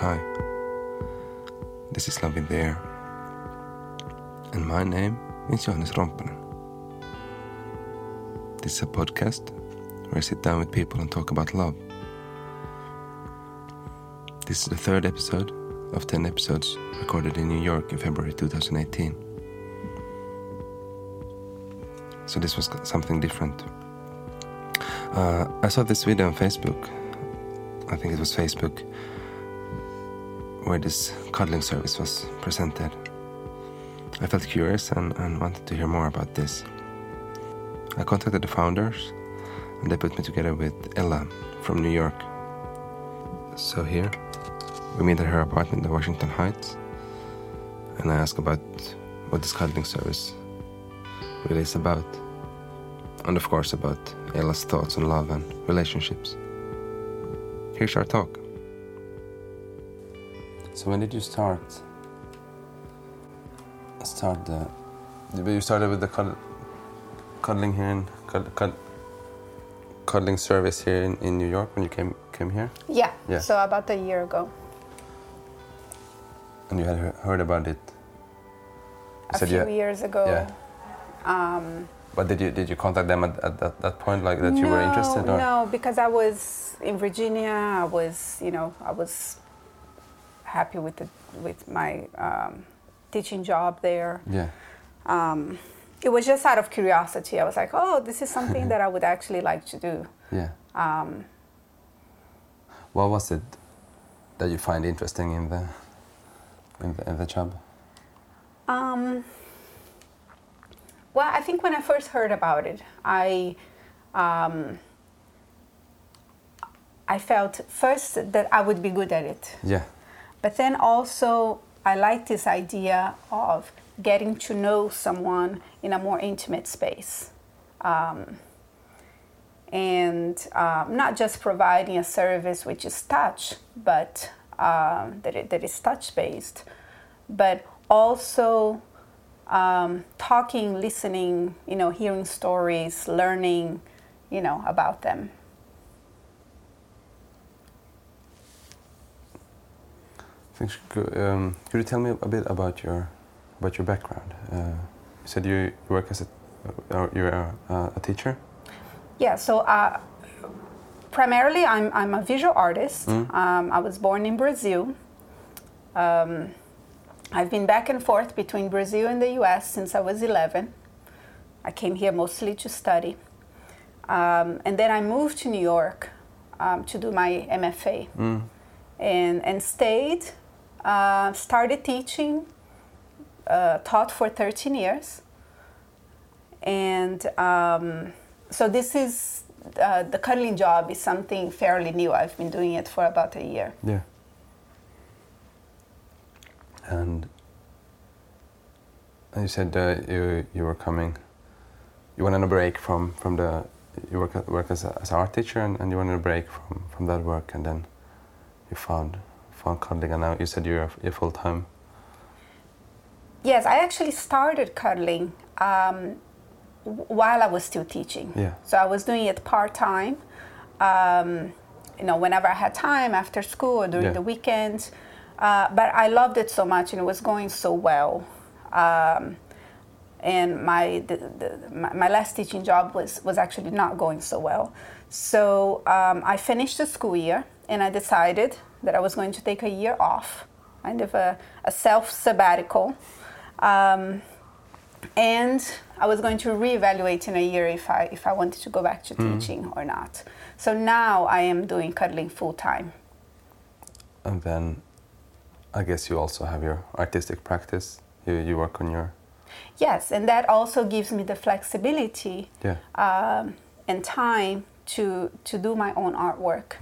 Hi. This is Love in the Air. And my name is Johannes Rompinen. This is a podcast where I sit down with people and talk about love. This is the third episode of 10 episodes recorded in New York in February 2018. So this was something different. Uh, I saw this video on Facebook. I think it was Facebook where this cuddling service was presented. I felt curious and, and wanted to hear more about this. I contacted the founders and they put me together with Ella from New York. So here, we meet at her apartment in Washington Heights and I ask about what this cuddling service really is about. And of course, about Ella's thoughts on love and relationships. Here's our talk. So, when did you start? Start the. You started with the cuddle, cuddling here in cud, cud, cuddling service here in, in New York when you came came here, Yeah. Yeah. So about a year ago, and you had heard about it. You a said few you- years ago. Yeah. Um, But did you did you contact them at, at that, that point, like that you were interested? Or? No, because I was in Virginia. I was, you know, I was happy with the with my um, teaching job there. Yeah. Um, it was just out of curiosity. I was like, oh, this is something that I would actually like to do. Yeah. Um, What was it that you find interesting in the in the, in the job? Um, well, I think when I first heard about it, I um, I felt first that I would be good at it, Yeah. But then also I like this idea of getting to know someone in a more intimate space. Um, and um, not just providing a service which is touch, but um, that, it, that is touch based, but also um, talking, listening, you know, hearing stories, learning, you know, about them. Thanks. Could, um, could you tell me a bit about your about your background? Uh, you said you, work as a uh, you're a, a teacher. Yeah, so uh, primarily I'm, I'm a visual artist. Um, I was born in Brazil. Um, I've been back and forth between Brazil and the US since I was 11. I came here mostly to study. Um, and then I moved to New York um, to do my MFA and, and stayed, uh, started teaching, uh, taught for 13 years. And um, so this is uh, the cuddling job is something fairly new. I've been doing it for about a year. Yeah. And you said uh, you you were coming. You went on a break from from the you work work as as an art teacher and, and you went on a break from from that work and then you found cuddling and now you said you're you're full time. Yes, I actually started cuddling um, while I was still teaching. Yeah. So I was doing it part time. Um, you know, whenever I had time after school or during Yeah. the weekends. Uh, but I loved it so much and it was going so well. Um, and my, the, the, my my last teaching job was, was actually not going so well. So um, I finished the school year and I decided that I was going to take a year off, kind of a, a self sabbatical. Um, and I was going to reevaluate in a year if I, if I wanted to go back to teaching or not. So now I am doing cuddling full time. And then I guess you also have your artistic practice. You you work on your Yes, and that also gives me the flexibility yeah. um, and time to to do my own artwork.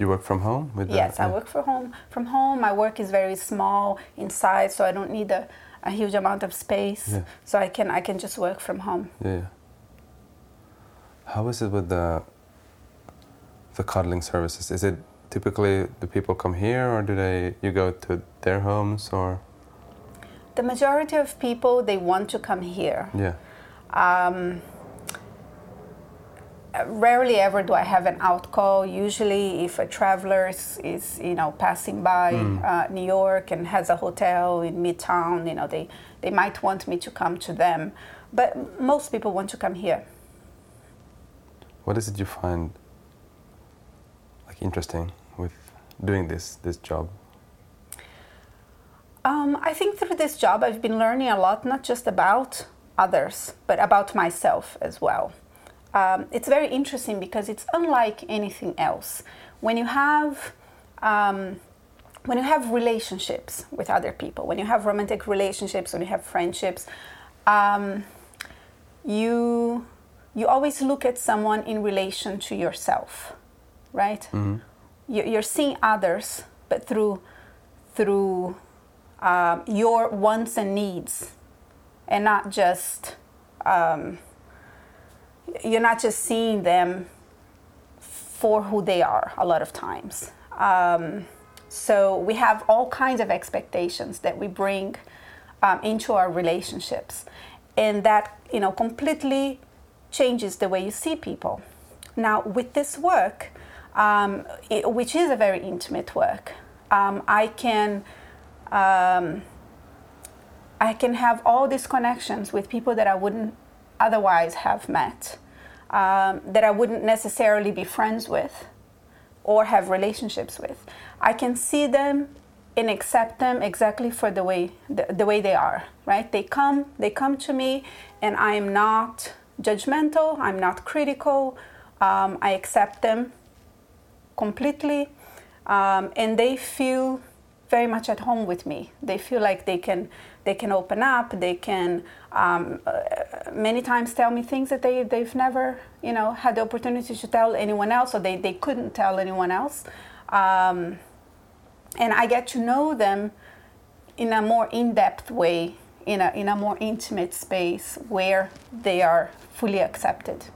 You work from home with the, Yes, I work from home. From home, my work is very small inside, so I don't need a, a huge amount of space. Yeah. So I can I can just work from home. Yeah. yeah. How is it with the the cuddling services? Is it typically the people come here, or do they you go to their homes, or The majority of people they want to come here. yeah, Um, rarely ever do I have an out call. Usually, if a traveler is, is you know passing by uh, New York and has a hotel in Midtown, you know they they might want me to come to them, but most people want to come here. What is it you find like interesting with doing this this job? Um, I think through this job, I've been learning a lot, not just about others, but about myself as well. Um, it's very interesting because it's unlike anything else. When you have um, when you have relationships with other people, when you have romantic relationships, when you have friendships, um, you you always look at someone in relation to yourself, right? You, you're seeing others, but through through um, your wants and needs, and not just um, you're not just seeing them for who they are. A lot of times, um, so we have all kinds of expectations that we bring um, into our relationships, and that you know completely changes the way you see people. Now, with this work, um, it, which is a very intimate work, um, I can um, I can have all these connections with people that I wouldn't otherwise have met, um, that I wouldn't necessarily be friends with or have relationships with. I can see them and accept them exactly for the way the, the way they are. Right? They come they come to me, and I am not judgmental. I'm not critical. Um, I accept them completely, um, and they feel very much at home with me. They feel like they can they can open up. They can um, uh, many times tell me things that they they've never you know had the opportunity to tell anyone else, or they they couldn't tell anyone else. Um, and I get to know them in a more in-depth way, in a in a more intimate space where they are fully accepted.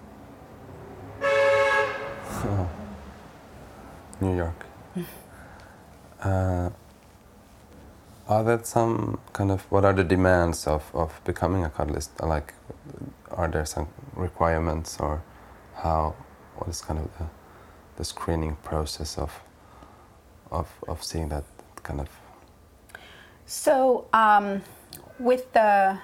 New York. uh, are there some kind of what are the demands of, of becoming a cuddlist? Like, are there some requirements or how? What is kind of the, the screening process of of of seeing that kind of? So um, with the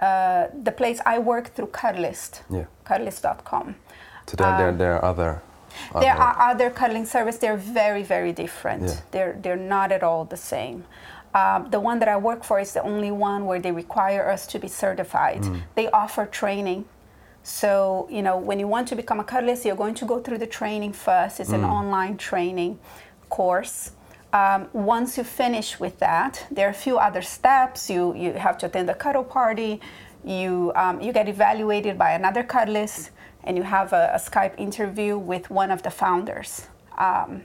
uh, the place I work through Cuddlist, Yeah. cuddlist.com. So there, there, Um, there are other. There are other cuddling services. They're very, very different. Yeah. They're they're not at all the same. Um, the one that I work for is the only one where they require us to be certified. Mm. They offer training. So, you know, when you want to become a cuddlist, you're going to go through the training first. It's an Mm. online training course. Um, once you finish with that, there are a few other steps. You, you have to attend a cuddle party. You, um, you get evaluated by another cuddlist, and you have a, a Skype interview with one of the founders. Um,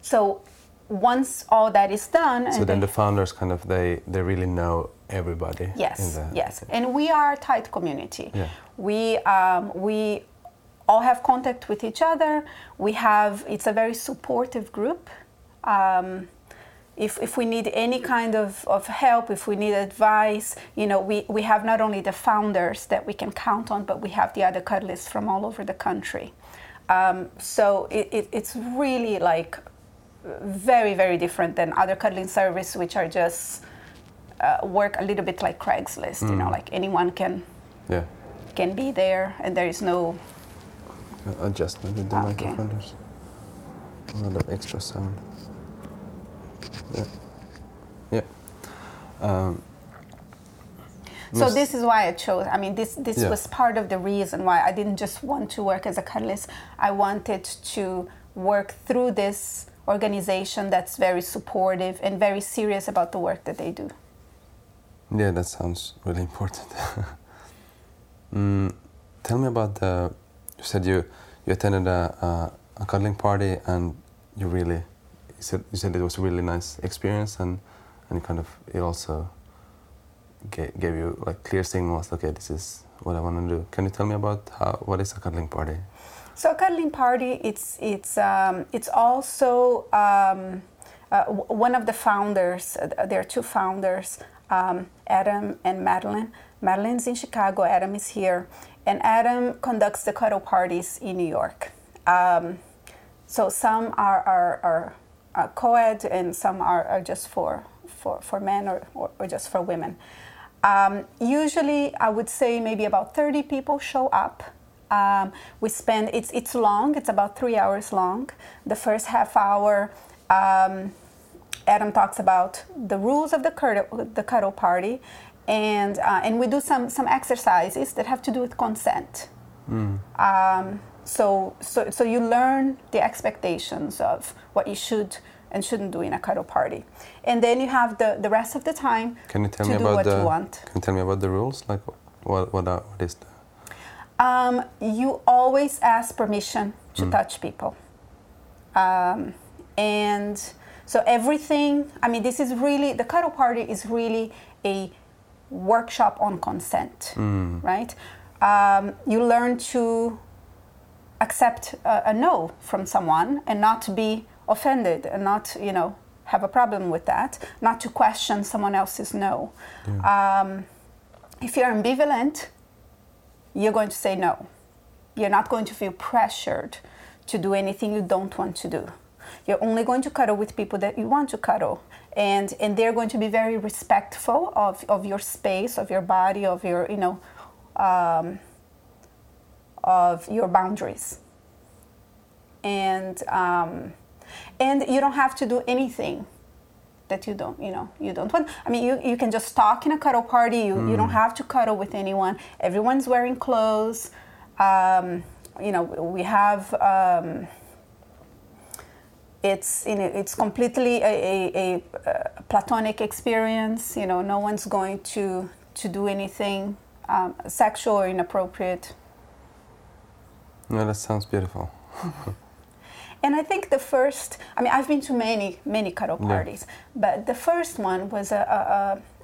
so once all that is done, So then they- the founders kind of they they really know everybody. in Yes, the, yes, and we are a tight community. Yeah. We um, we all have contact with each other. We have it's a very supportive group. Um, if, if we need any kind of, of help, if we need advice, you know, we, we have not only the founders that we can count on, but we have the other cuddlists from all over the country. Um, so it, it, it's really like very, very different than other cuddling services, which are just uh, work a little bit like Craigslist. You know, Mm. like anyone can Yeah. can be there, and there is no. Adjustment with the Okay. microphone. There's a lot of extra sound. Yeah. Yeah. Um, So this is why I chose. I mean, this this Yeah. was part of the reason why I didn't just want to work as a cuddlist. I wanted to work through this organization that's very supportive and very serious about the work that they do. Yeah, that sounds really important. mm, tell me about the. You said you you attended a, a, a cuddling party and you really you said you said it was a really nice experience and and kind of it also gave, gave you like clear signals. Okay, this is what I want to do. Can you tell me about how what is a cuddling party? So a cuddling party, it's it's um, it's also um, uh, one of the founders. Uh, there are two founders, um, Adam and Madelon. Madelon's in Chicago. Adam is here, and Adam conducts the cuddle parties in New York. Um, so some are, are, are, are co-ed and some are, are just for, for, for men or, or, or just for women. Um, usually, I would say maybe about 30 people show up. Um, we spend it's it's long. It's about three hours long. The first half hour, um, Adam talks about the rules of the cuddle, the cuddle party, and uh, and we do some some exercises that have to do with consent. Um, so so so you learn the expectations of what you should and shouldn't do in a cuddle party, and then you have the the rest of the time Can you tell me about what the? you want. Can you tell me about the rules? Like, what what, are, what is the? Um, you always ask permission to touch people. Um, and so everything, I mean, this is really, the cuddle party is really a workshop on consent, right? Um, you learn to accept a, a no from someone and not to be offended and not, you know, have a problem with that, not to question someone else's no. Um, if you're ambivalent, you're going to say no. You're not going to feel pressured to do anything you don't want to do. You're only going to cuddle with people that you want to cuddle. And, and they're going to be very respectful of, of your space, of your body, of your, you know, um, of your boundaries. And, um, and you don't have to do anything that you don't you know you don't want. I mean you, you can just talk in a cuddle party. You, you don't have to cuddle with anyone. Everyone's wearing clothes. Um, you know we have um, it's you know, it's completely a, a, a, uh platonic experience. You know no one's going to to do anything um, sexual or inappropriate No, that sounds beautiful. And I think the first, I mean, I've been to many, many cuddle Yeah. parties, but the first one was a,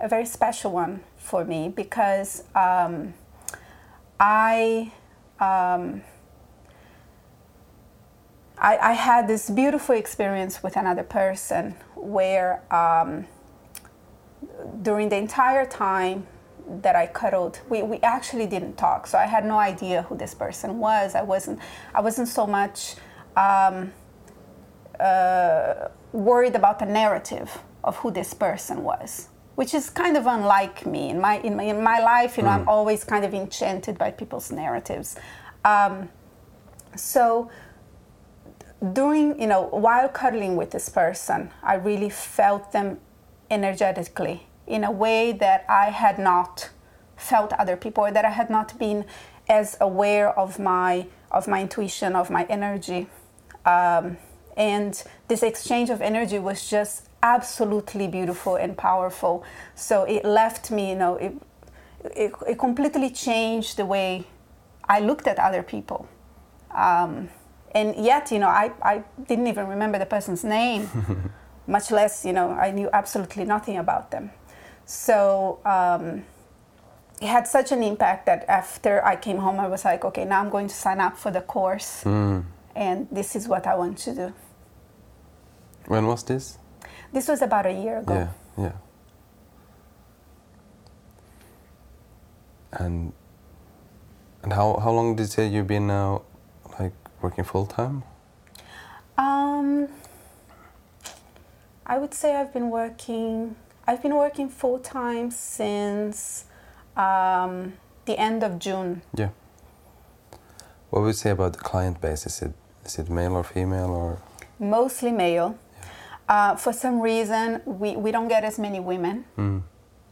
a, a, a very special one for me because um, I, um, I, I had this beautiful experience with another person where um, during the entire time that I cuddled, we, we actually didn't talk. So I had no idea who this person was. I wasn't, I wasn't so much um, uh, worried about the narrative of who this person was, which is kind of unlike me. In my, in my, in my life, you know, I'm always kind of enchanted by people's narratives. Um, so during, you know, while cuddling with this person, I really felt them energetically in a way that I had not felt other people, or that I had not been as aware of my of my intuition, of my energy. Um, and this exchange of energy was just absolutely beautiful and powerful. So it left me, you know, it, it, it completely changed the way I looked at other people. Um, and yet, you know, I, I didn't even remember the person's name, much less, you know, I knew absolutely nothing about them. So um, it had such an impact that after I came home, I was like, okay, now I'm going to sign up for the course, and this is what I want to do. When was this? This was about a year ago. Yeah, yeah. And and how how long did you say you've been now, like working full time? Um, I would say I've been working. I've been working full time since um, the end of June. Yeah. What would you say about the client base? Is it is it male or female or? Mostly male. Uh, for some reason, we, we don't get as many women. Mm.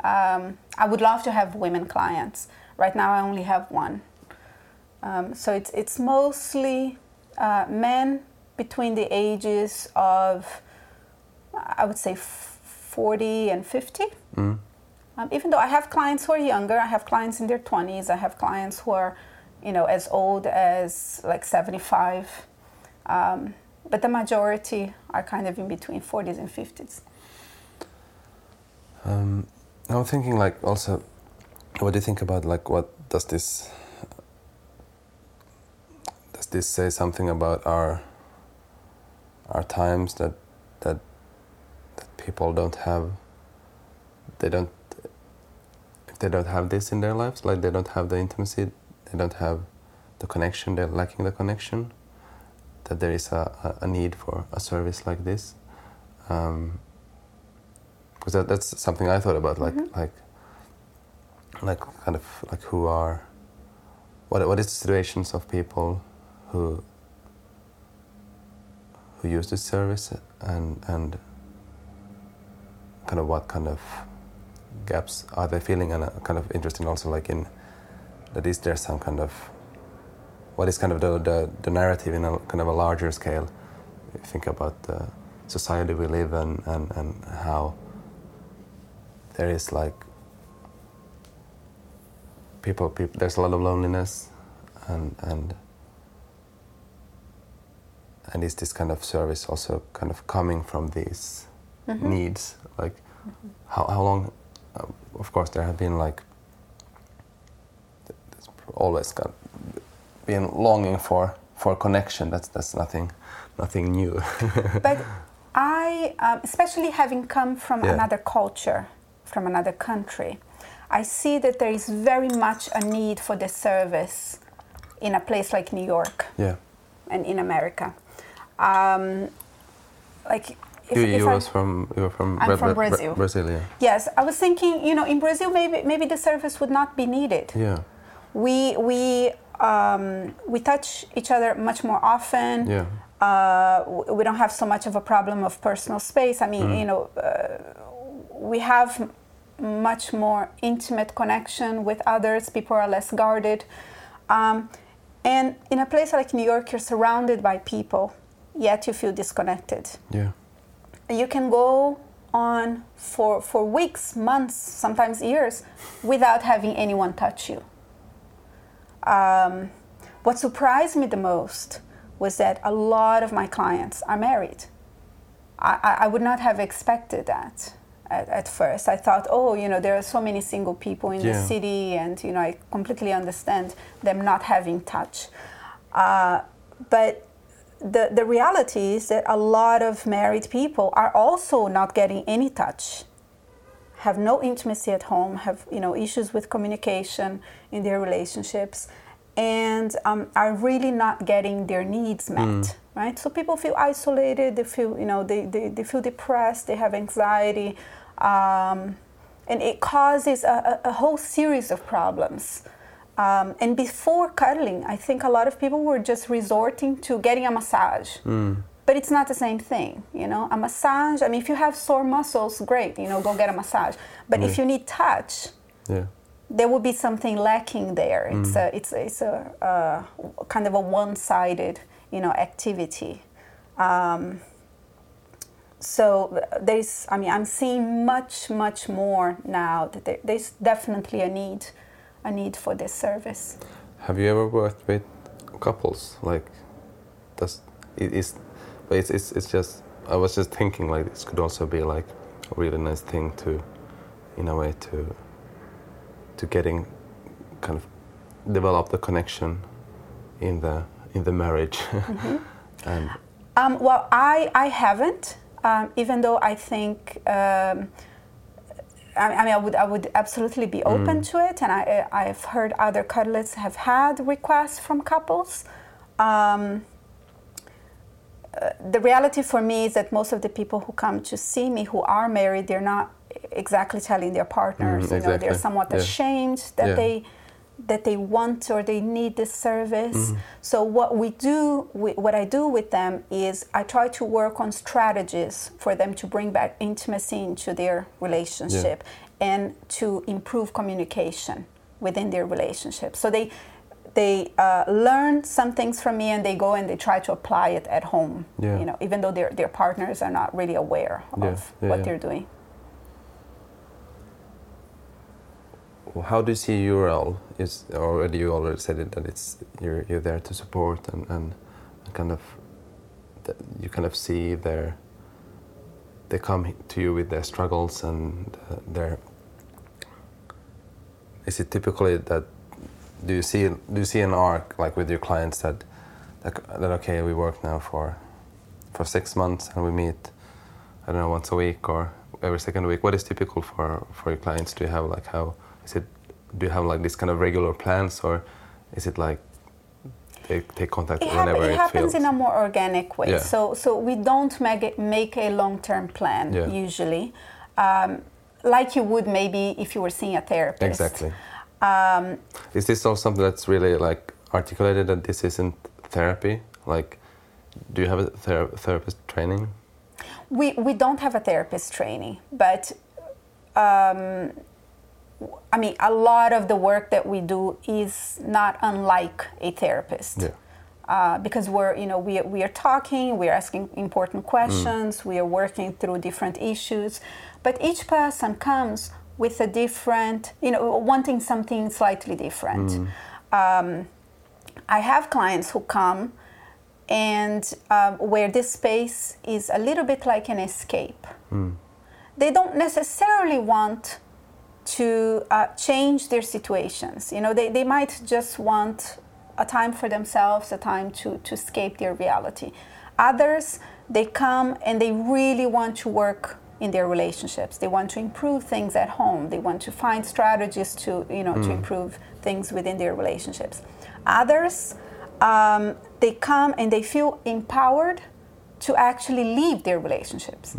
Um, I would love to have women clients. Right now, I only have one. Um, so it's it's mostly uh, men between the ages of, I would say, 40 and 50. Mm. Um, even though I have clients who are younger, I have clients in their 20s, I have clients who are, you know, as old as like 75. Um, but the majority are kind of in between 40s and 50s. Um, I'm thinking like also, what do you think about like what does this does this say something about our our times that people don't have they don't if they don't have this in their lives like they don't have the intimacy they don't have the connection, they're lacking the connection, that there is a, a, need for a service like this. Um, because that, that's something I thought about, like Mm-hmm. like like kind of like who are what what is the situations of people who who use this service and and kind of what kind of gaps are they feeling and uh, kind of interesting also like in that is there some kind of what is kind of the, the, the narrative in a kind of a larger scale? Think about the society we live in and, and how there is like people, people there's a lot of loneliness and and and is this kind of service also kind of coming from these needs like how, how long uh, of course there have been like there's always got been longing for for connection that's that's nothing nothing new but I, um, especially having come from Yeah. another culture, from another country, I see that there is very much a need for the service in a place like New York yeah and in America. Um, like, you, you was from you were from I'm from Bra- Bra- Brazil. Brazil yeah yes, I was thinking, you know, in Brazil, maybe maybe the service would not be needed. yeah We we um, we touch each other much more often. yeah Uh, we don't have so much of a problem of personal space. I mean, you know, uh, we have much more intimate connection with others. People are less guarded. Um, and in a place like New York, you're surrounded by people, yet you feel disconnected. yeah You can go on for, for weeks, months, sometimes years, without having anyone touch you. Um, what surprised me the most was that a lot of my clients are married. I, I- would not have expected that at, at first. I thought, oh, you know, there are so many single people in the city, and you know, I completely understand them not having touch. Uh, but the the reality is that a lot of married people are also not getting any touch have no intimacy at home, have you know issues with communication in their relationships, and um, are really not getting their needs met. Right, so people feel isolated. They feel you know they, they, they feel depressed. They have anxiety, um, and it causes a, a whole series of problems. Um, and before cuddling, I think a lot of people were just resorting to getting a massage. But it's not the same thing, you know. A massage. I mean, if you have sore muscles, great, you know, go get a massage. But if you need touch, yeah there will be something lacking there. It's a, it's it's a uh, kind of a one-sided, you know, activity. Um, so there's, I mean, I'm seeing much, much more now that there, there's definitely a need, a need for this service. Have you ever worked with couples? Like, does it is, but it's, it's it's just. I was just thinking like this could also be like a really nice thing to, in a way to. To getting, kind of, develop the connection, in the in the marriage, and Um, well, I, I haven't, um, even though I think, um, I, I mean, I would, I would absolutely be open to it. And I, I've heard other cuddlers have had requests from couples. Um, uh, the reality for me is that most of the people who come to see me who are married, they're not exactly telling their partners. Mm, you know, they're somewhat Yeah. ashamed that Yeah. they that they want or they need this service. Mm-hmm. So what we do, we, what I do with them is I try to work on strategies for them to bring back intimacy into their relationship and to improve communication within their relationship. So they they uh, learn some things from me and they go and they try to apply it at home. Yeah. You know, even though their their partners are not really aware Yeah, of yeah, what yeah. they're doing. How do you see role? Is already you already said it that it's you're you're there to support and and kind of you kind of see their they come to you with their struggles and uh, their is it typically that do you see do you see an arc like with your clients that that, that okay we work now for for six months and we meet I don't know once a week or every second week what is typical for for your clients do you have like how is it do you have like this kind of regular plans or is it like they take contact It, whenever happen- it it happens feels? in a more organic way. Yeah. So, so we don't make, it, make a long-term plan Yeah. usually, um, like you would maybe if you were seeing a therapist. Exactly. Um, Is this also something that's really like articulated that this isn't therapy? Like, do you have a thera- therapist training? we we don't have a therapist training, but um, I mean, a lot of the work that we do is not unlike a therapist. Yeah. Uh, because we're, you know, we, we are talking, we're asking important questions, we are working through different issues, but each person comes with a different, you know, wanting something slightly different. Um, I have clients who come and um, where this space is a little bit like an escape. They don't necessarily want to uh, change their situations. You know, they, they might just want a time for themselves, a time to, to escape their reality. Others, they come and they really want to work in their relationships. They want to improve things at home. They want to find strategies to, you know, to improve things within their relationships. Others, um, they come and they feel empowered to actually leave their relationships.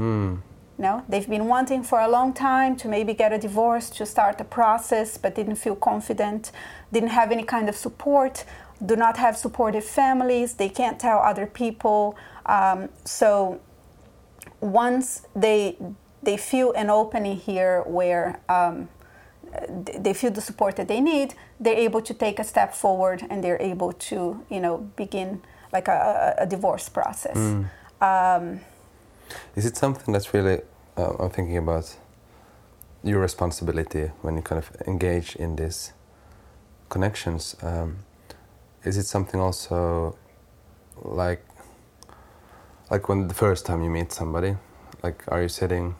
No, they've been wanting for a long time to maybe get a divorce, to start a process, but didn't feel confident, didn't have any kind of support, do not have supportive families, they can't tell other people. Um, so once they they feel an opening here where um, they feel the support that they need, they're able to take a step forward and they're able to you know begin like a, a divorce process. Um, Is it something that's really, uh, I'm thinking about your responsibility when you kind of engage in these connections? Um, is it something also like, like when the first time you meet somebody, like are you setting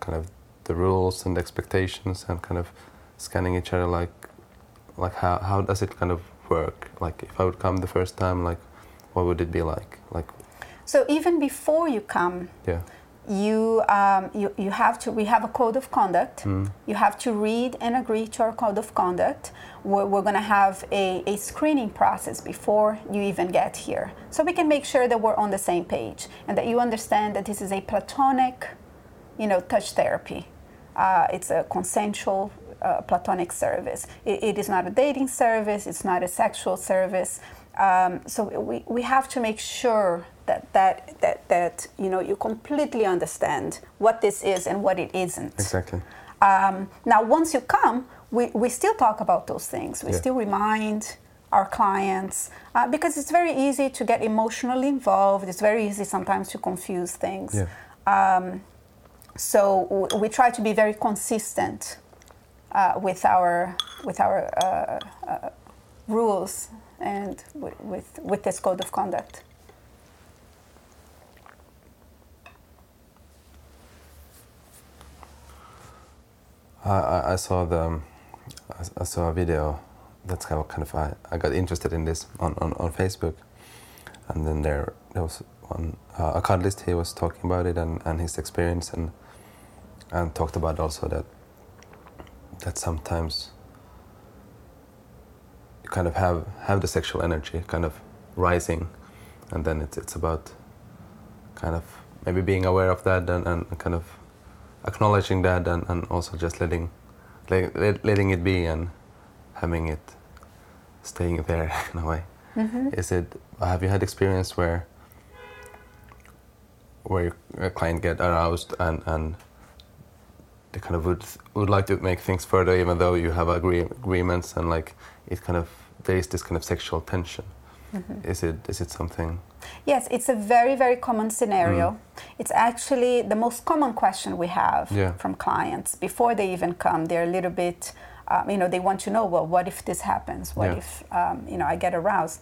kind of the rules and expectations and kind of scanning each other like, like how, how does it kind of work? Like if I would come the first time, like what would it be like? Like, so even before you come, yeah. you, um, you, you have to, we have a code of conduct. You have to read and agree to our code of conduct. We're, we're going to have a, a screening process before you even get here. So we can make sure that we're on the same page and that you understand that this is a platonic, you know, touch therapy. Uh, it's a consensual uh, platonic service. It, it is not a dating service, it's not a sexual service. Um, so we, we have to make sure that, that, that, that you know you completely understand what this is and what it isn't. Exactly. Um, now, once you come, we, we still talk about those things. We Yeah. still remind our clients uh, because it's very easy to get emotionally involved. It's very easy sometimes to confuse things. Yeah. Um, so w- we try to be very consistent uh, with our with our uh, uh, rules and w- with with this code of conduct. I, I, saw the um, I, saw a video that's how kind of I, I got interested in this on, on, on Facebook, and then there there was one uh, a cuddlist he was talking about it and, and his experience and and talked about also that that sometimes you kind of have have the sexual energy kind of rising, and then it's it's about kind of maybe being aware of that and, and kind of acknowledging that and, and also just letting let, let- letting it be and having it staying there in a way. Mm-hmm. Is it have you had experience where where a client get aroused and and they kind of would would like to make things further even though you have agree, agreements and like it kind of there is this kind of sexual tension? Mm-hmm. Is it is it something Yes, it's a very, very common scenario. It's actually the most common question we have Yeah. from clients before they even come. They're a little bit, um, you know, they want to know, well, what if this happens? What Yeah. if, um, you know, I get aroused?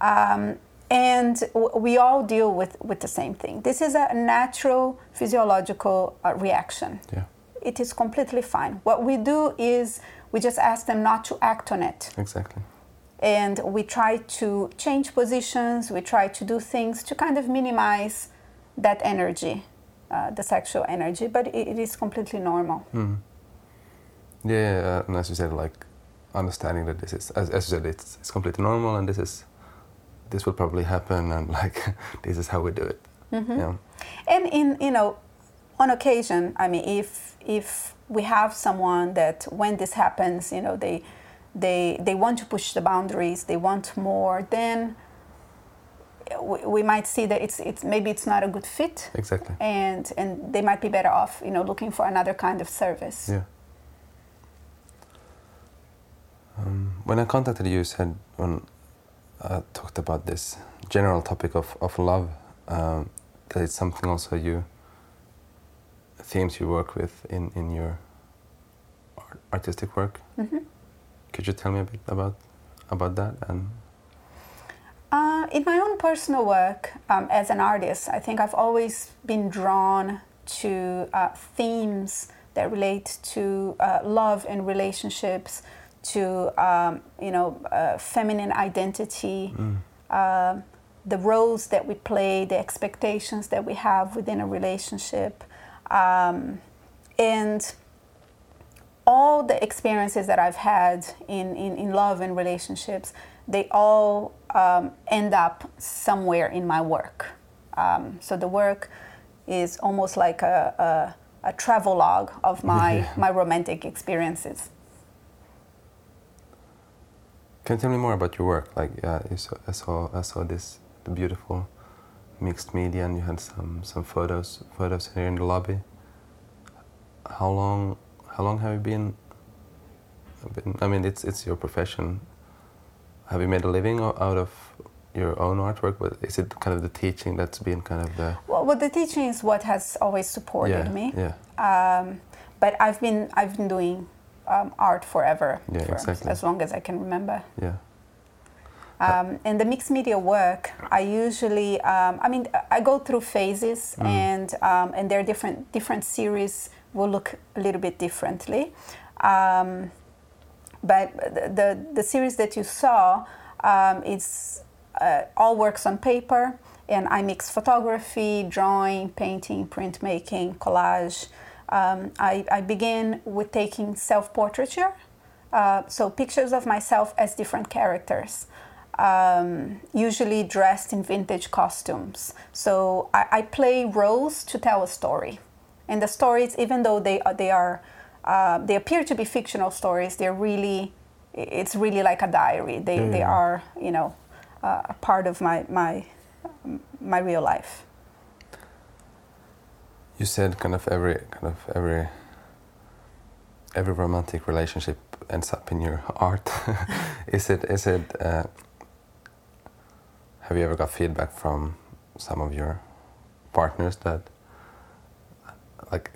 Um, and w- we all deal with, with the same thing. This is a natural physiological uh, reaction. yeah It is completely fine. What we do is we just ask them not to act on it exactly and we try to change positions we try to do things to kind of minimize that energy uh, the sexual energy but it, it is completely normal yeah, yeah and as you said like understanding that this is, as, as you said, it's, it's completely normal, and this is this will probably happen, and like this is how we do it. Mm-hmm. Yeah. And in you know, on occasion, I mean, if if we have someone that when this happens, you know, they they they want to push the boundaries, they want more, then we, we might see that it's it's maybe it's not a good fit, Exactly. and and they might be better off, you know, looking for another kind of service. Yeah. Um, when I contacted you, you said when I talked about this general topic of, of love, um, that it's something also you, themes you work with in, in your artistic work. hmm Could you tell me a bit about about that? And Uh, in my own personal work um, as an artist, I think I've always been drawn to uh, themes that relate to uh, love and relationships, to um, you know uh, feminine identity, um the roles that we play, the expectations that we have within a relationship, um, and all the experiences that I've had in, in, in love and relationships, they all um, end up somewhere in my work. Um, so the work is almost like a, a, a travelogue of my, my romantic experiences. can you tell me more about your work? Like, uh, saw, I saw I saw this the beautiful mixed media, and you had some some photos photos here in the lobby. How long how long have you been? been I mean, it's it's your profession. Have you made a living out of your own artwork? But is it kind of the teaching that's been kind of the Well, well the teaching is what has always supported yeah me. yeah Um, but I've been, I've been doing um, art forever, Yeah, for exactly. as long as I can remember. yeah Um, in the mixed media work, I usually, um, I mean, I go through phases, Mm. and um, and there are different different series will look a little bit differently. Um, but the, the series that you saw, um, uh, all works on paper, and I mix photography, drawing, painting, printmaking, collage. Um, I, I begin with taking self portraiture, uh, so pictures of myself as different characters, um, usually dressed in vintage costumes. So I, I play roles to tell a story, and the stories, even though they are, they are uh, they appear to be fictional stories, they're really it's really like a diary. They they Mm. are you know uh, a part of my my my real life. You said kind of every kind of every every romantic relationship ends up in your art. is it is it? Uh, have you ever got feedback from some of your partners that like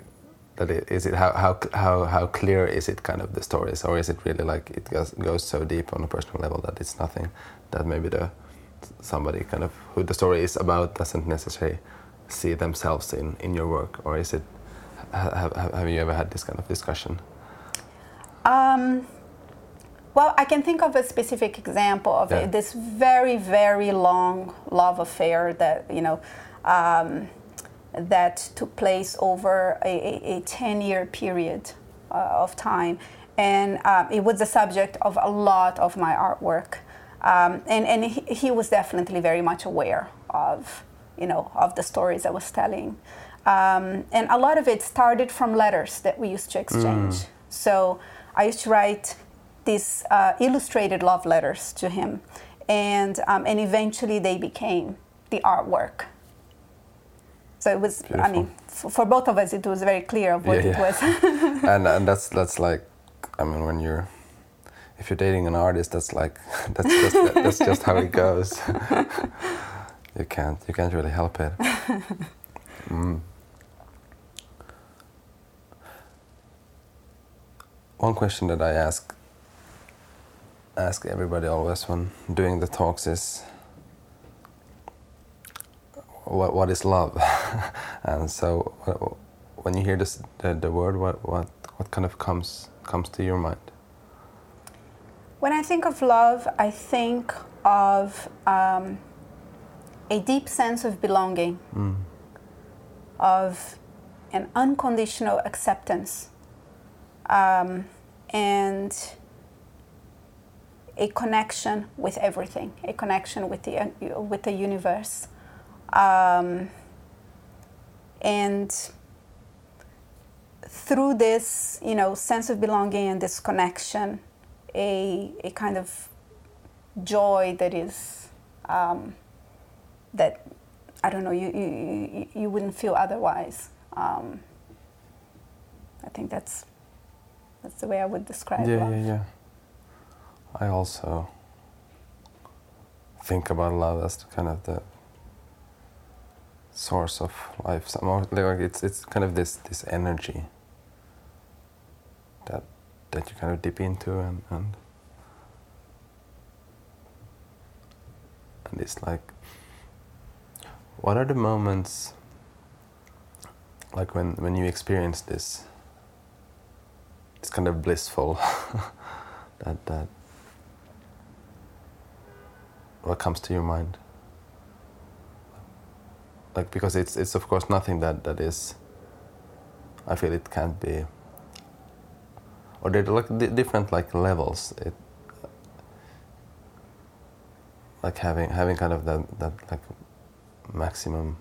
that it, is it how how how how clear is it kind of the stories? Or is it really like it goes goes so deep on a personal level that it's nothing that maybe the somebody kind of who the story is about doesn't necessarily see themselves in in your work? Or is it have, have, you ever had this kind of discussion? Um, well, I can think of a specific example of Yeah. this very, very long love affair that you know um, that took place over a, a, a ten-year period uh, of time, and um, it was the subject of a lot of my artwork, um, and and he, he was definitely very much aware of you know of the stories I was telling, um, and a lot of it started from letters that we used to exchange. So I used to write these uh, illustrated love letters to him, and um, and eventually they became the artwork. So it was, I mean, f- for both of us, it was very clear of what Yeah, it yeah. was. and and that's that's like I mean when you're if you're dating an artist that's like that's just that's just how it goes you can't you can't really help it mm. one question that I ask ask everybody always when doing the talks is what what is love and so uh, when you hear this the, the word what what what kind of comes comes to your mind? When I think of love, I think of um, a deep sense of belonging, mm. of an unconditional acceptance, um, and a connection with everything, a connection with the uh, with the universe, um, and through this, you know, sense of belonging and this connection, a a kind of joy that is um, that I don't know you, you you wouldn't feel otherwise. Um, I think that's that's the way I would describe yeah, love. Yeah, yeah, I also think about love as kind of the source of life. Somehow, like it's it's kind of this this energy that that you kind of dip into and and and it's like what are the moments like when when you experience this it's kind of blissful that that what comes to your mind like because it's it's of course nothing that that is i feel it can't be. Or there are like di- different like levels. It like having having kind of that that like maximum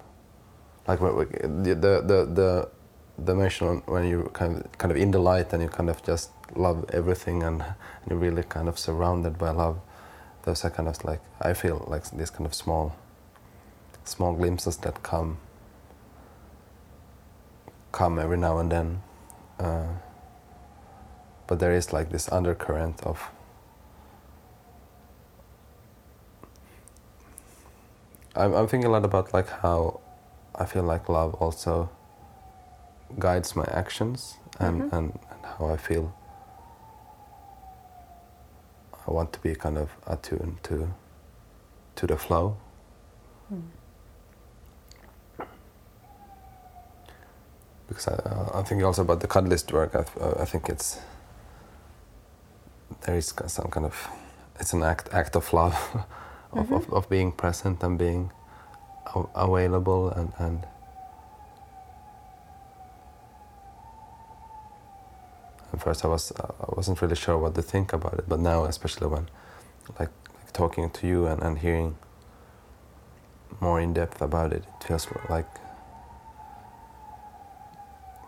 like the the the the, emotion when you kind of kind of in the light and you kind of just love everything and, and you're really kind of surrounded by love those are kind of like I feel like this kind of small small glimpses that come come every now and then uh, but there is like this undercurrent of I'm, I'm thinking a lot about like how I feel like love also guides my actions and, Mhm. and, and how I feel I want to be kind of attuned to to the flow. Because I, uh, I'm thinking also about the cuddlist work. I, uh, I think it's there is some kind of it's an act act of love of, of, of being present and being available and, and at first I was uh, I wasn't really sure what to think about it, but now especially when like, like talking to you and, and hearing more in depth about it, it feels like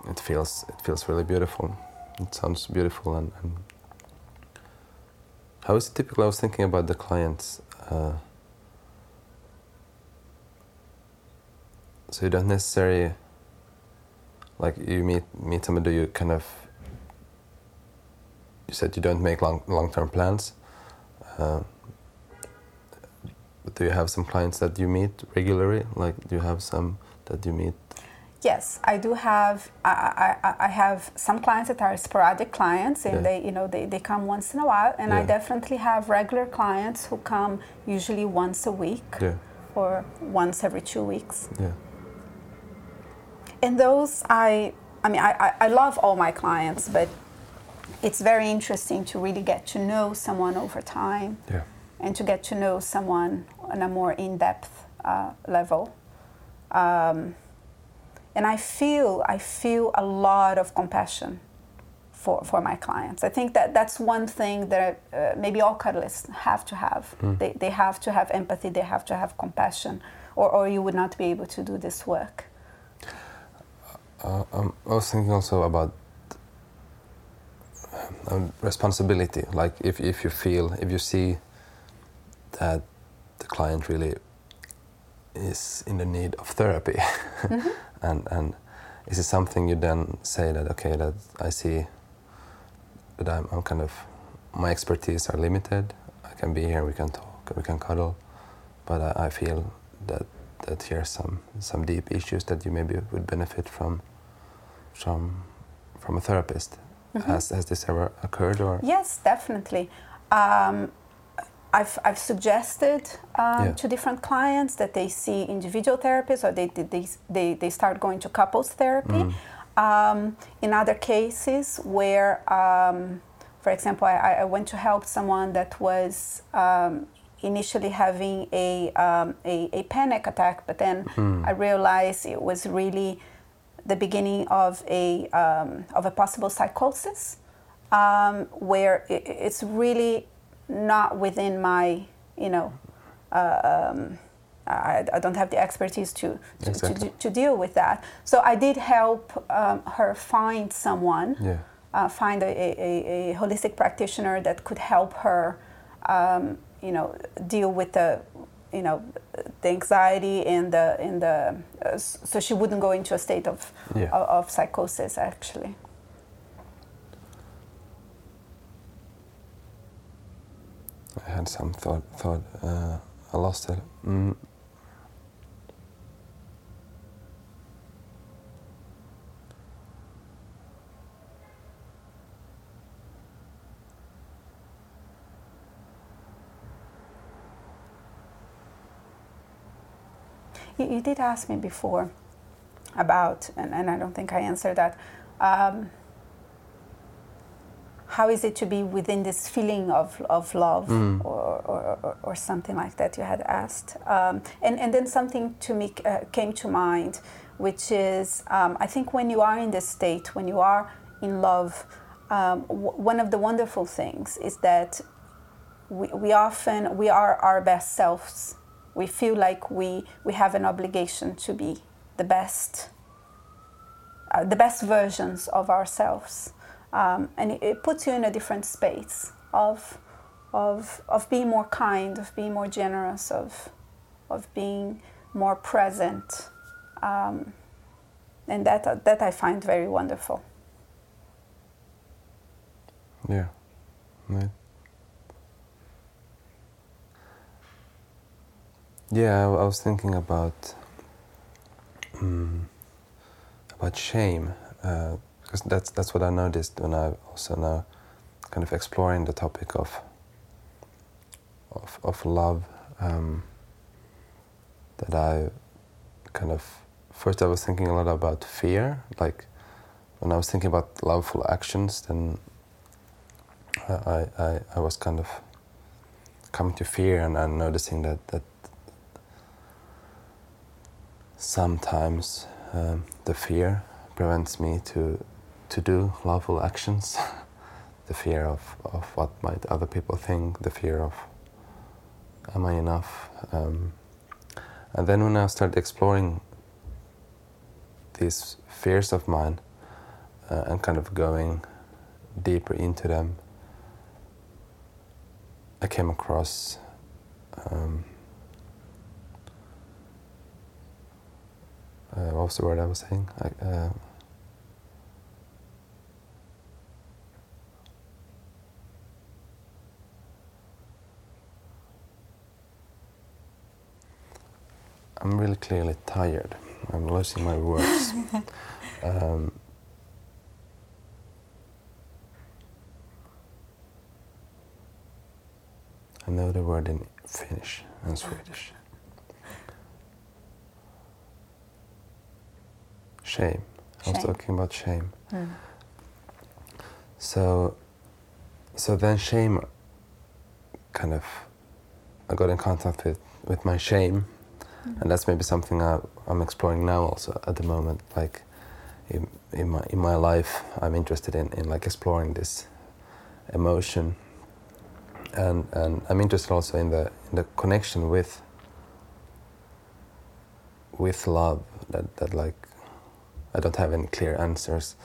it feels it feels really beautiful. It sounds beautiful and, and how is it typical? I was thinking about the clients. Uh, so you don't necessarily like you meet meet somebody you kind of you said you don't make long long term plans. Uh, do you have some clients that you meet regularly? Like, do you have some that you meet? Yes, I do have. I, I, I have some clients that are sporadic clients, and Yeah. they, you know, they, they come once in a while. And I definitely have regular clients who come usually once a week Yeah, or once every two weeks. yeah, And those, I, I mean, I, I, I love all my clients, but it's very interesting to really get to know someone over time yeah, and to get to know someone on a more in-depth uh, level. Um, and I feel I feel a lot of compassion for, for my clients. I think that that's one thing that uh, maybe all cuddlists have to have. They, they have to have empathy. They have to have compassion, or, or you would not be able to do this work. Uh, um, I was thinking also about um, responsibility. Like if, if you feel, if you see that the client really is in the need of therapy, and and is it something you then say that okay that I see that I'm, I'm kind of my expertise are limited. I can be here, we can talk, we can cuddle, but I, I feel that that here's some some deep issues that you maybe would benefit from from from a therapist. Has has this ever occurred or Yes, definitely. Um, I've, I've suggested um, Yeah. to different clients that they see individual therapists or they, they, they, they start going to couples therapy. Um, in other cases, where, um, for example, I, I went to help someone that was um, initially having a, um, a, a panic attack, but then I realized it was really the beginning of a, um, of a possible psychosis um, where it's really not within my, you know, uh, um, I, I, don't have the expertise to to, exactly. to, to, deal with that. So I did help um, her find someone, yeah. uh, find a, a, a, holistic practitioner that could help her, um, you know, deal with the, you know, the anxiety and the and the, uh, so she wouldn't go into a state of yeah. of, of psychosis actually. I had some thought. Thought uh, I lost it. Mm. You, did ask me before about, and, and I don't think I answered that. Um, how is it to be within this feeling of, of love mm. or, or, or, something like that you had asked? Um, and, and then something to me uh, came to mind which is um, i think when you are in this state when you are in love um, w- one of the wonderful things is that we, we often we are our best selves. We feel like we, we have an obligation to be the best uh, the best versions of ourselves um, and it, it, puts you in a different space of, of, of being more kind, of being more generous, of, of being more present. Um, and that, that I find very wonderful. Yeah. Right. Yeah, I, I was thinking about um, about shame. Uh, because that's that's what I noticed when I also now kind of exploring the topic of of of love. Um, that I kind of first I was thinking a lot about fear, like when I was thinking about loveful actions, then I I, I was kind of coming to fear and, noticing that that sometimes um, the fear prevents me to to do lawful actions, the fear of, of what might other people think, the fear of am I enough? Um, and then when I started exploring these fears of mine uh, and kind of going deeper into them, I came across um, uh, what was the word I was saying? I, uh, I'm really clearly tired. I'm losing my words. um, I know the word in Finnish and Swedish. Shame. I was talking about shame. Mm. So, so then shame kind of, I got in contact with, with my shame and that's maybe something I, am exploring now also at the moment. Like in, in, my in my life, I'm interested in, in like exploring this emotion, and and I'm interested also in the in the connection with with love. That that like I don't have any clear answers,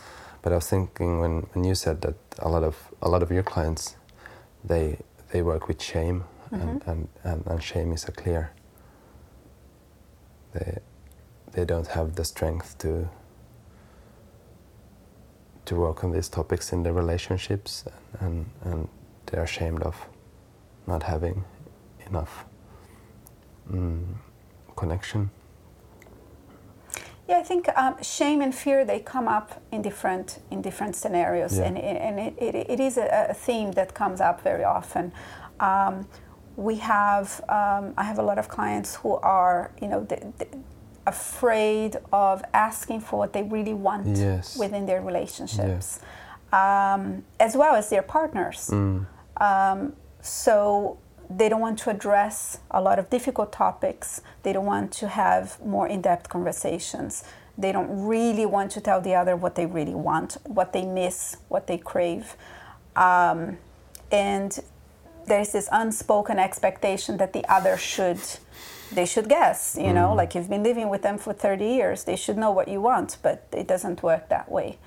but I was thinking when when you said that a lot of a lot of your clients they they work with shame, mm-hmm. and, and, and and shame is a clear they they don't have the strength to to work on these topics in their relationships and, and they're ashamed of not having enough mm, connection yeah, I think um, shame and fear they come up in different in different scenarios, yeah. and, and it, it, it is a, a, theme that comes up very often. Um, we have um, I have a lot of clients who are you know afraid of asking for what they really want yes. within their relationships, yeah. um, as well as their partners. Mm. Um, so they don't want to address a lot of difficult topics. They don't want to have more in-depth conversations. They don't really want to tell the other what they really want, what they miss, what they crave, um, and there's this unspoken expectation that the other should they should guess you know? Like you've been living with them for 30 years they should know what you want but it doesn't work that way.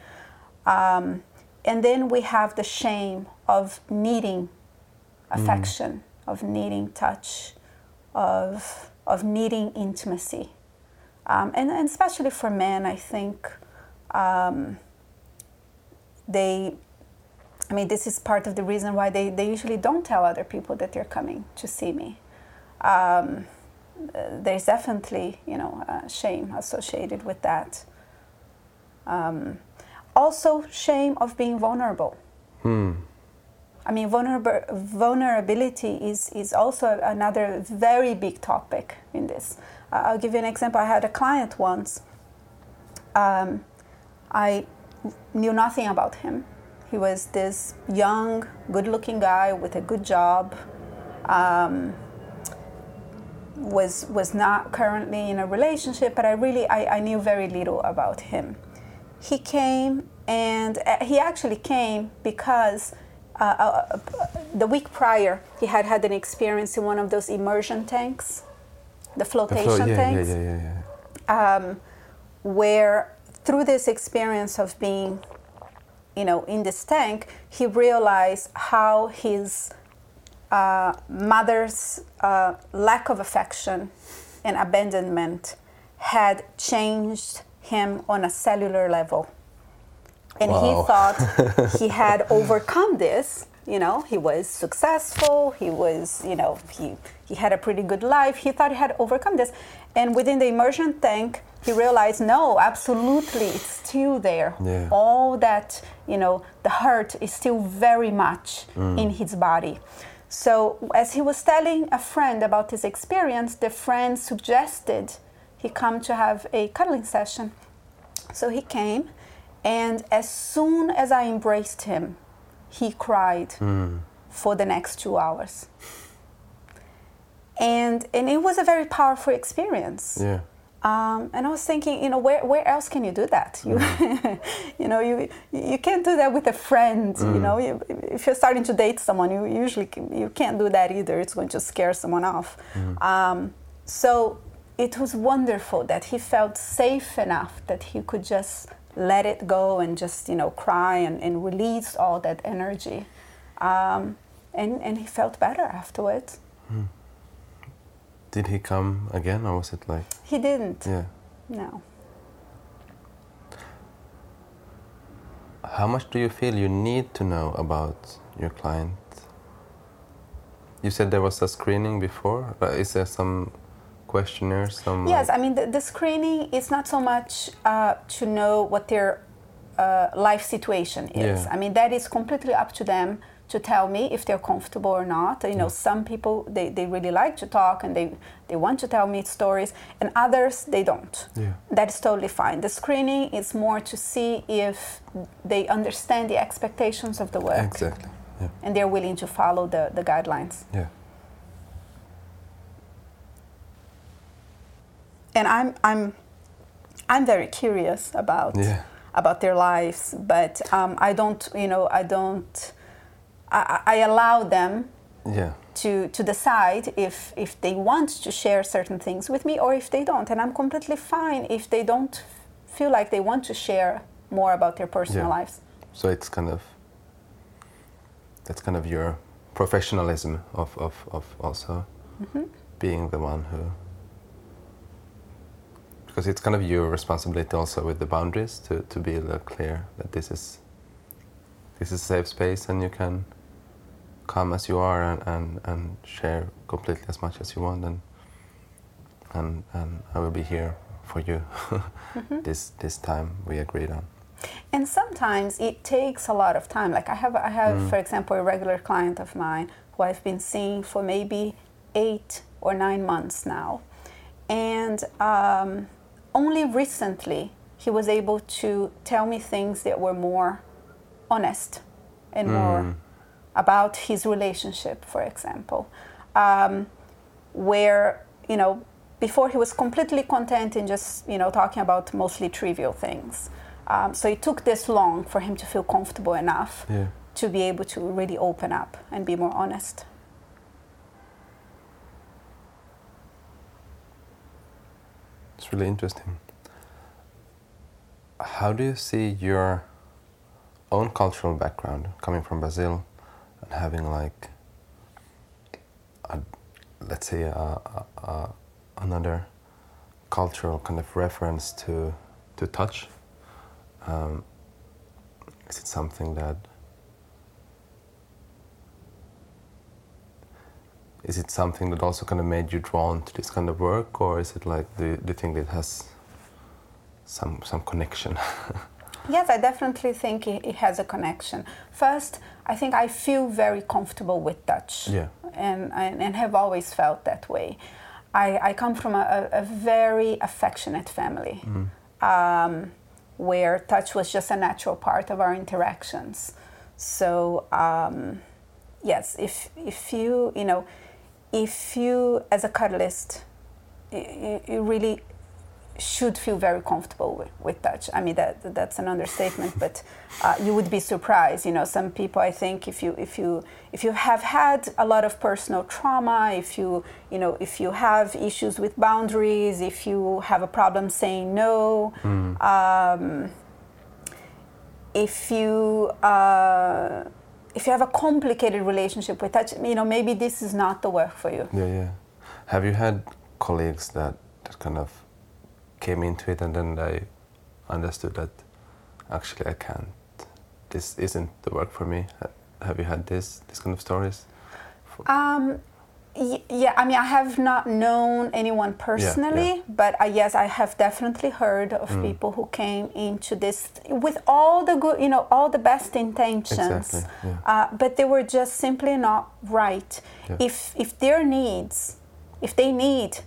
Um, and then we have the shame of needing affection of needing touch of of needing intimacy. Um, and, and especially for men i think um, they I mean, this is part of the reason why they, they usually don't tell other people that they're coming to see me. Um, there's definitely, you know, uh, shame associated with that. Um, also, shame of being vulnerable. Hmm. I mean, vulnerab- vulnerability is, is also another very big topic in this. Uh, I'll give you an example. I had a client once. Um, I knew nothing about him. He was this young, good looking guy with a good job. Um, was was not currently in a relationship, but I really I, I knew very little about him. He came and uh, he actually came because uh, uh, the week prior he had had an experience in one of those immersion tanks, the The flow- flotation yeah, tanks yeah, yeah, yeah, yeah. um, where through this experience of being you know in this tank he realized how his uh, mother's uh, lack of affection and abandonment had changed him on a cellular level. And he thought he had overcome this you know he was successful he was you know he he had a pretty good life he thought he had overcome this. And within the immersion tank he realized no absolutely it's still there Yeah. all that you know the hurt is still very much mm. in his body so as he was telling a friend about his experience the friend suggested he come to have a cuddling session so he came, and as soon as I embraced him, he cried mm. for the next two hours. And, and it was a very powerful experience. yeah. Um, and I was thinking, you know, where, where else can you do that? You, you know, you, you can't do that with a friend. You know, you, if you're starting to date someone, you usually can, you can't do that either. It's going to scare someone off. Um, so it was wonderful that he felt safe enough that he could just let it go and just you know cry and, and release all that energy. Um, and, and he felt better afterwards. Did he come again, or was it like, He didn't. yeah? No. How much do you feel you need to know about your client? You said there was a screening before. Is there some questionnaire? Some Yes, like- I mean the, the screening is not so much uh, to know what their uh, life situation is. Yeah. I mean that is completely up to them to tell me if they're comfortable or not. You know, some people they, they really like to talk and they, they want to tell me stories, and others they don't. Yeah. That is totally fine. The screening is more to see if they understand the expectations of the work exactly. Yeah. and they're willing to follow the, the guidelines. Yeah. and I'm I'm I'm very curious about Yeah. about their lives, but um, I don't you know I don't I, I allow them Yeah. to to decide if if they want to share certain things with me or if they don't, and I'm completely fine if they don't feel like they want to share more about their personal Yeah. lives. So it's kind of that's kind of your professionalism of of, of also Mm-hmm. being the one who because it's kind of your responsibility also with the boundaries to, to be clear that this is this is a safe space and you can come as you are and, and, and share completely as much as you want and and, and I will be here for you mm-hmm. this this time we agreed on. And sometimes it takes a lot of time. Like I have, I have, mm. for example, a regular client of mine who I've been seeing for maybe eight or nine months now, and um, only recently he was able to tell me things that were more honest and more mm about his relationship, for example, um, where you know before he was completely content in just you know talking about mostly trivial things. Um, so it took this long for him to feel comfortable enough yeah. to be able to really open up and be more honest. It's really interesting. How do you see your own cultural background coming from Brazil having like a, let's say a, a, a, another cultural kind of reference to to touch um, is it something that is it something that also kind of made you drawn to this kind of work or is it like do you think it has some some connection Yes, I definitely think it, has a connection. First, I think I feel very comfortable with touch. Yeah. And, and, and have always felt that way. I, I come from a, a very affectionate family mm. um, where touch was just a natural part of our interactions. So, um, yes, if, if you, you know, if you, as a cuddlist, you, you really should feel very comfortable with, with touch. I mean that that's an understatement, but uh, you would be surprised. You know, some people I think if you if you if you have had a lot of personal trauma, if you you know if you have issues with boundaries, if you have a problem saying no, mm. um, if you uh, if you have a complicated relationship with touch, you know maybe this is not the work for you. Yeah, yeah. Have you had colleagues that that kind of came into it and then I understood that actually I can't. This isn't the work for me. Have you had this this kind of stories? Um, yeah, I mean, I have not known anyone personally, yeah, yeah. but uh, yes, I have definitely heard of mm. people who came into this with all the good, you know, all the best intentions, exactly, yeah. uh, but they were just simply not right. If if their needs, if they need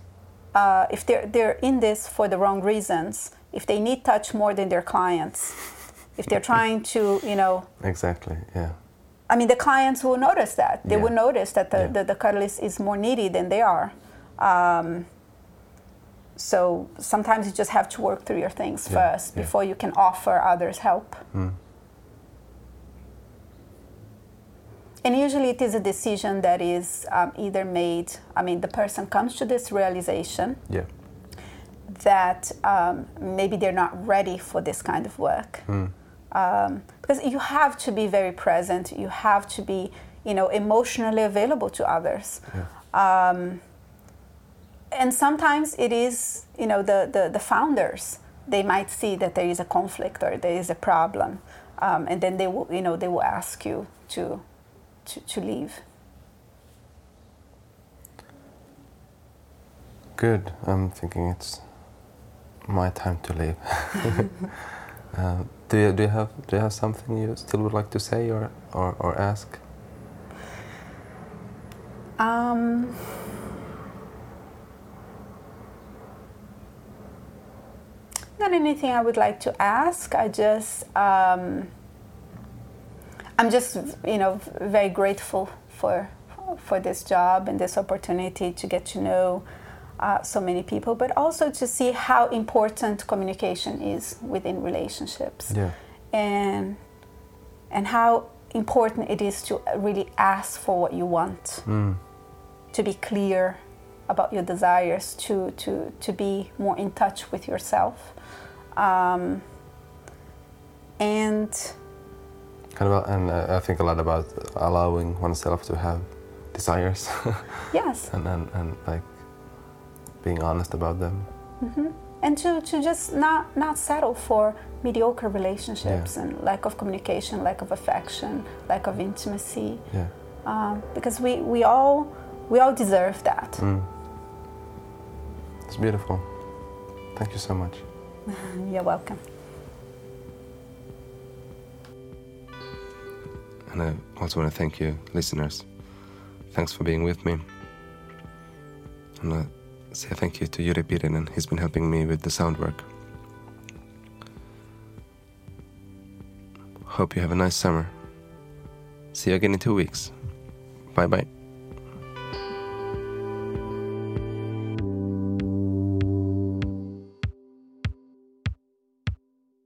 uh, if they're, they're in this for the wrong reasons, if they need touch more than their clients, if they're trying to, you know. Exactly, yeah. I mean, the clients will notice that. They yeah. will notice that the, yeah. the, the is more needy than they are. Um, so sometimes you just have to work through your things yeah. first before you can offer others help. Mm. And usually it is a decision that is um, either made, I mean, the person comes to this realization yeah. that um, maybe they're not ready for this kind of work. Mm. Um, because you have to be very present, you have to be, you know, emotionally available to others. Yeah. Um, and sometimes it is, you know, the, the, the, founders, they might see that there is a conflict or there is a problem. Um, and then they will, you know, they will ask you to to, to leave. Good. I'm thinking it's my time to leave. uh, do you do you have do you have something you still would like to say or or, or ask? Um, not anything I would like to ask. I just um, I'm just, you know, very grateful for for this job and this opportunity to get to know uh, so many people, but also to see how important communication is within relationships, yeah. and and how important it is to really ask for what you want, mm. to be clear about your desires, to to to be more in touch with yourself, um, and kind of and uh, i think a lot about allowing oneself to have desires. Yes. And, and and like being honest about them. Mm-hmm. and to to just not not settle for mediocre relationships yeah. and lack of communication lack of affection lack of intimacy. Yeah. Um, because we we all we all deserve that. Mm. it's beautiful. Thank you so much. You're welcome And I also want to thank you, listeners. Thanks for being with me. And I say thank you to Juri Pirinen. He's been helping me with the sound work. Hope you have a nice summer. See you again in two weeks. Bye bye.